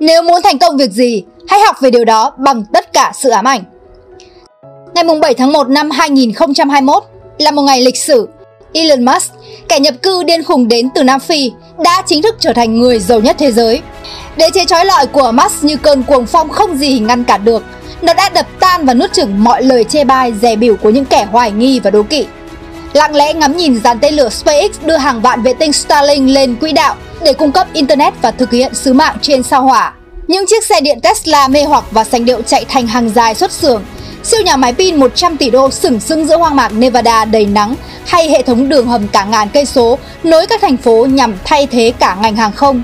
Nếu muốn thành công việc gì, hãy học về điều đó bằng tất cả sự ám ảnh. Ngày 7 tháng 1 năm 2021 là một ngày lịch sử. Elon Musk, kẻ nhập cư điên khùng đến từ Nam Phi, đã chính thức trở thành người giàu nhất thế giới. Đế chế trói lọi của Musk như cơn cuồng phong không gì ngăn cản được. Nó đã đập tan và nuốt chửng mọi lời chê bai dè bỉu của những kẻ hoài nghi và đố kỵ. Lặng lẽ ngắm nhìn dàn tên lửa SpaceX đưa hàng vạn vệ tinh Starlink lên quỹ đạo để cung cấp Internet và thực hiện sứ mạng trên sao hỏa. Những chiếc xe điện Tesla mê hoặc và sành điệu chạy thành hàng dài xuất xưởng, siêu nhà máy pin 100 tỷ đô sừng sững giữa hoang mạc Nevada đầy nắng hay hệ thống đường hầm cả ngàn cây số nối các thành phố nhằm thay thế cả ngành hàng không.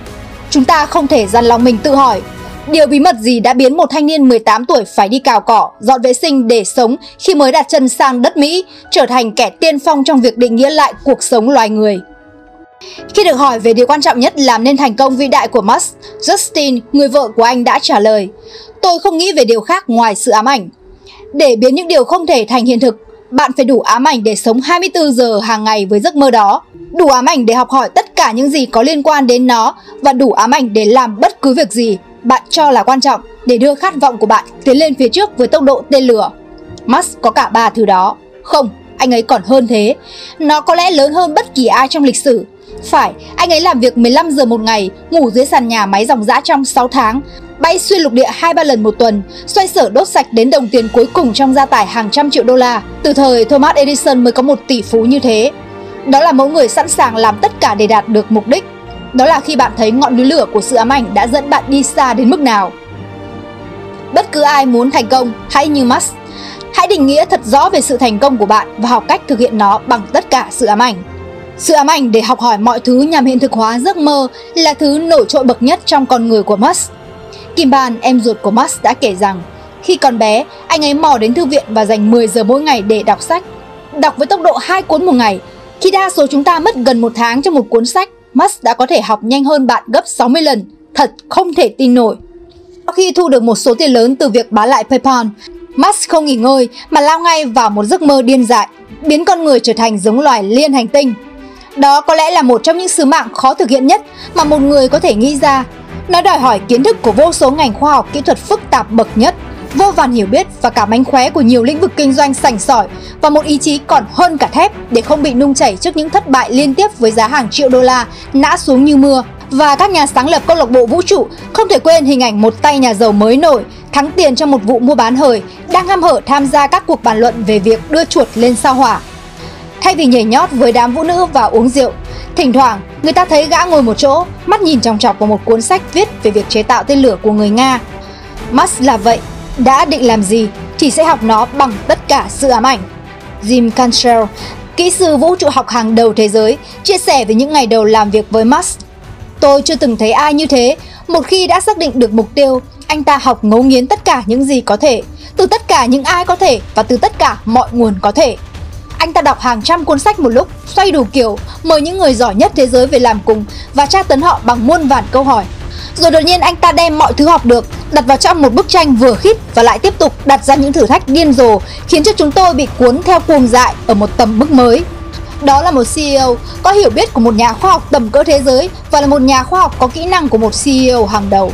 Chúng ta không thể dằn lòng mình tự hỏi Điều bí mật gì đã biến một thanh niên 18 tuổi phải đi cào cỏ, dọn vệ sinh để sống khi mới đặt chân sang đất Mỹ, trở thành kẻ tiên phong trong việc định nghĩa lại cuộc sống loài người? Khi được hỏi về điều quan trọng nhất làm nên thành công vĩ đại của Musk, Justin, người vợ của anh đã trả lời Tôi không nghĩ về điều khác ngoài sự ám ảnh. Để biến những điều không thể thành hiện thực, bạn phải đủ ám ảnh để sống 24 giờ hàng ngày với giấc mơ đó. Đủ ám ảnh để học hỏi tất cả những gì có liên quan đến nó và đủ ám ảnh để làm bất cứ việc gì bạn cho là quan trọng để đưa khát vọng của bạn tiến lên phía trước với tốc độ tên lửa. Musk có cả ba thứ đó. Không, anh ấy còn hơn thế. Nó có lẽ lớn hơn bất kỳ ai trong lịch sử. Phải, anh ấy làm việc 15 giờ một ngày, ngủ dưới sàn nhà máy dòng dã trong 6 tháng, bay xuyên lục địa hai ba lần một tuần, xoay sở đốt sạch đến đồng tiền cuối cùng trong gia tài hàng trăm triệu đô la. Từ thời Thomas Edison mới có một tỷ phú như thế. Đó là mẫu người sẵn sàng làm tất cả để đạt được mục đích. Đó là khi bạn thấy ngọn núi lửa của sự ám ảnh đã dẫn bạn đi xa đến mức nào. Bất cứ ai muốn thành công, hãy như Musk. Hãy định nghĩa thật rõ về sự thành công của bạn và học cách thực hiện nó bằng tất cả sự ám ảnh. Sự ám ảnh để học hỏi mọi thứ nhằm hiện thực hóa giấc mơ là thứ nổi trội bậc nhất trong con người của Musk. Kim Ban, em ruột của Musk đã kể rằng khi còn bé, anh ấy mò đến thư viện và dành 10 giờ mỗi ngày để đọc sách. Đọc với tốc độ 2 cuốn một ngày, khi đa số chúng ta mất gần một tháng cho một cuốn sách, Musk đã có thể học nhanh hơn bạn gấp 60 lần. Thật không thể tin nổi. Sau khi thu được một số tiền lớn từ việc bán lại PayPal, Musk không nghỉ ngơi mà lao ngay vào một giấc mơ điên dại, biến con người trở thành giống loài liên hành tinh. Đó có lẽ là một trong những sứ mạng khó thực hiện nhất mà một người có thể nghĩ ra. Nó đòi hỏi kiến thức của vô số ngành khoa học kỹ thuật phức tạp bậc nhất, vô vàn hiểu biết và cả mánh khóe của nhiều lĩnh vực kinh doanh sành sỏi và một ý chí còn hơn cả thép để không bị nung chảy trước những thất bại liên tiếp với giá hàng triệu đô la nã xuống như mưa. Và các nhà sáng lập câu lạc bộ vũ trụ không thể quên hình ảnh một tay nhà giàu mới nổi thắng tiền trong một vụ mua bán hời đang ham hở tham gia các cuộc bàn luận về việc đưa chuột lên sao hỏa. Thay vì nhảy nhót với đám vũ nữ và uống rượu, thỉnh thoảng người ta thấy gã ngồi một chỗ, mắt nhìn chòng chọc vào một cuốn sách viết về việc chế tạo tên lửa của người Nga. Musk là vậy, đã định làm gì thì sẽ học nó bằng tất cả sự ám ảnh. Jim Cantrell, kỹ sư vũ trụ học hàng đầu thế giới, chia sẻ về những ngày đầu làm việc với Musk. Tôi chưa từng thấy ai như thế, một khi đã xác định được mục tiêu, anh ta học ngấu nghiến tất cả những gì có thể, từ tất cả những ai có thể và từ tất cả mọi nguồn có thể. Anh ta đọc hàng trăm cuốn sách một lúc, xoay đủ kiểu, mời những người giỏi nhất thế giới về làm cùng và tra tấn họ bằng muôn vàn câu hỏi. Rồi đột nhiên anh ta đem mọi thứ học được đặt vào trong một bức tranh vừa khít và lại tiếp tục đặt ra những thử thách điên rồ khiến cho chúng tôi bị cuốn theo cuồng dại ở một tầm mức mới. Đó là một CEO có hiểu biết của một nhà khoa học tầm cỡ thế giới và là một nhà khoa học có kỹ năng của một CEO hàng đầu.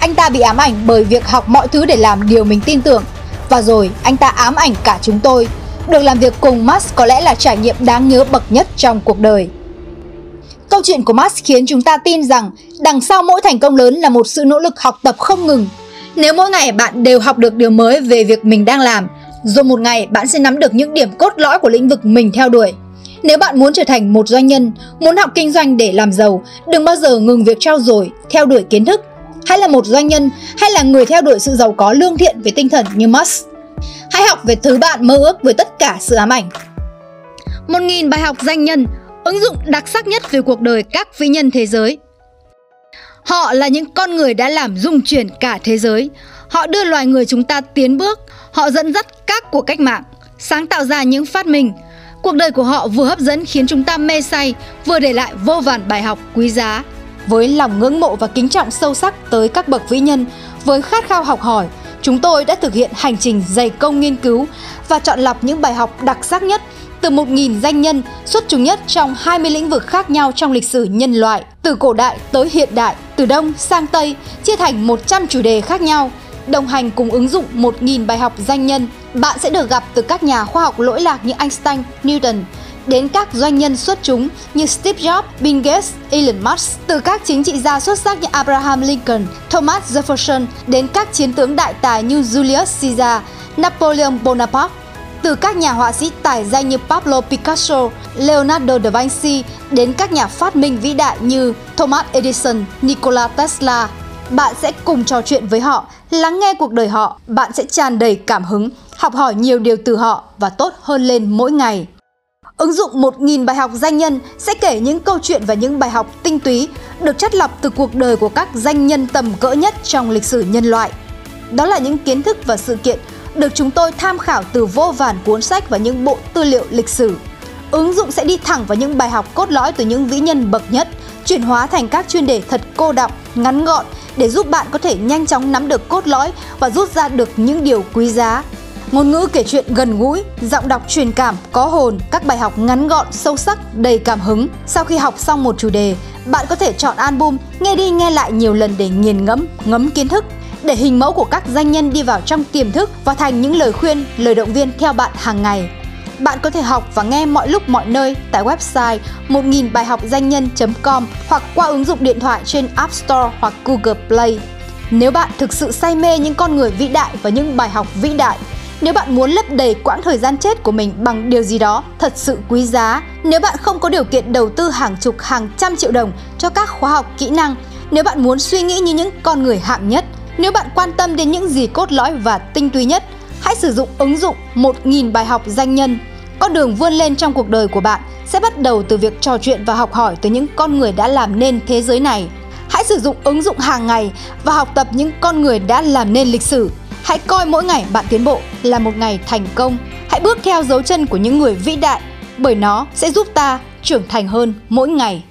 Anh ta bị ám ảnh bởi việc học mọi thứ để làm điều mình tin tưởng và rồi anh ta ám ảnh cả chúng tôi. Được làm việc cùng Musk có lẽ là trải nghiệm đáng nhớ bậc nhất trong cuộc đời. Câu chuyện của Musk khiến chúng ta tin rằng đằng sau mỗi thành công lớn là một sự nỗ lực học tập không ngừng. Nếu mỗi ngày bạn đều học được điều mới về việc mình đang làm, rồi một ngày bạn sẽ nắm được những điểm cốt lõi của lĩnh vực mình theo đuổi. Nếu bạn muốn trở thành một doanh nhân, muốn học kinh doanh để làm giàu, đừng bao giờ ngừng việc trao dồi, theo đuổi kiến thức. Hay là một doanh nhân, hay là người theo đuổi sự giàu có lương thiện về tinh thần như Musk. Hãy học về thứ bạn mơ ước với tất cả sự ám ảnh. Một nghìn bài học danh nhân, ứng dụng đặc sắc nhất về cuộc đời các vĩ nhân thế giới. Họ là những con người đã làm rung chuyển cả thế giới. Họ đưa loài người chúng ta tiến bước, họ dẫn dắt các cuộc cách mạng, sáng tạo ra những phát minh. Cuộc đời của họ vừa hấp dẫn khiến chúng ta mê say, vừa để lại vô vàn bài học quý giá. Với lòng ngưỡng mộ và kính trọng sâu sắc tới các bậc vĩ nhân, với khát khao học hỏi, chúng tôi đã thực hiện hành trình dày công nghiên cứu và chọn lọc những bài học đặc sắc nhất từ 1.000 danh nhân xuất chúng nhất trong 20 lĩnh vực khác nhau trong lịch sử nhân loại, từ cổ đại tới hiện đại, từ Đông sang Tây, chia thành 100 chủ đề khác nhau. Đồng hành cùng ứng dụng 1.000 bài học danh nhân, bạn sẽ được gặp từ các nhà khoa học lỗi lạc như Einstein, Newton, đến các doanh nhân xuất chúng như Steve Jobs, Bill Gates, Elon Musk, từ các chính trị gia xuất sắc như Abraham Lincoln, Thomas Jefferson đến các chiến tướng đại tài như Julius Caesar, Napoleon Bonaparte, từ các nhà họa sĩ tài danh như Pablo Picasso, Leonardo da Vinci đến các nhà phát minh vĩ đại như Thomas Edison, Nikola Tesla. Bạn sẽ cùng trò chuyện với họ, lắng nghe cuộc đời họ, bạn sẽ tràn đầy cảm hứng, học hỏi nhiều điều từ họ và tốt hơn lên mỗi ngày. Ứng dụng 1.000 bài học danh nhân sẽ kể những câu chuyện và những bài học tinh túy được chất lọc từ cuộc đời của các danh nhân tầm cỡ nhất trong lịch sử nhân loại. Đó là những kiến thức và sự kiện được chúng tôi tham khảo từ vô vàn cuốn sách và những bộ tư liệu lịch sử. Ứng dụng sẽ đi thẳng vào những bài học cốt lõi từ những vĩ nhân bậc nhất, chuyển hóa thành các chuyên đề thật cô đọng, ngắn gọn để giúp bạn có thể nhanh chóng nắm được cốt lõi và rút ra được những điều quý giá. Ngôn ngữ kể chuyện gần gũi, giọng đọc truyền cảm, có hồn, các bài học ngắn gọn, sâu sắc, đầy cảm hứng. Sau khi học xong một chủ đề, bạn có thể chọn album, nghe đi nghe lại nhiều lần để nghiền ngẫm, ngấm kiến thức để hình mẫu của các danh nhân đi vào trong tiềm thức và thành những lời khuyên, lời động viên theo bạn hàng ngày. Bạn có thể học và nghe mọi lúc mọi nơi tại website 1000 bài học danh nhân.com hoặc qua ứng dụng điện thoại trên App Store hoặc Google Play. Nếu bạn thực sự say mê những con người vĩ đại và những bài học vĩ đại, nếu bạn muốn lấp đầy quãng thời gian chết của mình bằng điều gì đó thật sự quý giá, nếu bạn không có điều kiện đầu tư hàng chục hàng trăm triệu đồng cho các khóa học kỹ năng, nếu bạn muốn suy nghĩ như những con người hạng nhất, nếu bạn quan tâm đến những gì cốt lõi và tinh túy nhất, hãy sử dụng ứng dụng 1.000 bài học danh nhân. Con đường vươn lên trong cuộc đời của bạn sẽ bắt đầu từ việc trò chuyện và học hỏi từ những con người đã làm nên thế giới này. Hãy sử dụng ứng dụng hàng ngày và học tập những con người đã làm nên lịch sử. Hãy coi mỗi ngày bạn tiến bộ là một ngày thành công. Hãy bước theo dấu chân của những người vĩ đại, bởi nó sẽ giúp ta trưởng thành hơn mỗi ngày.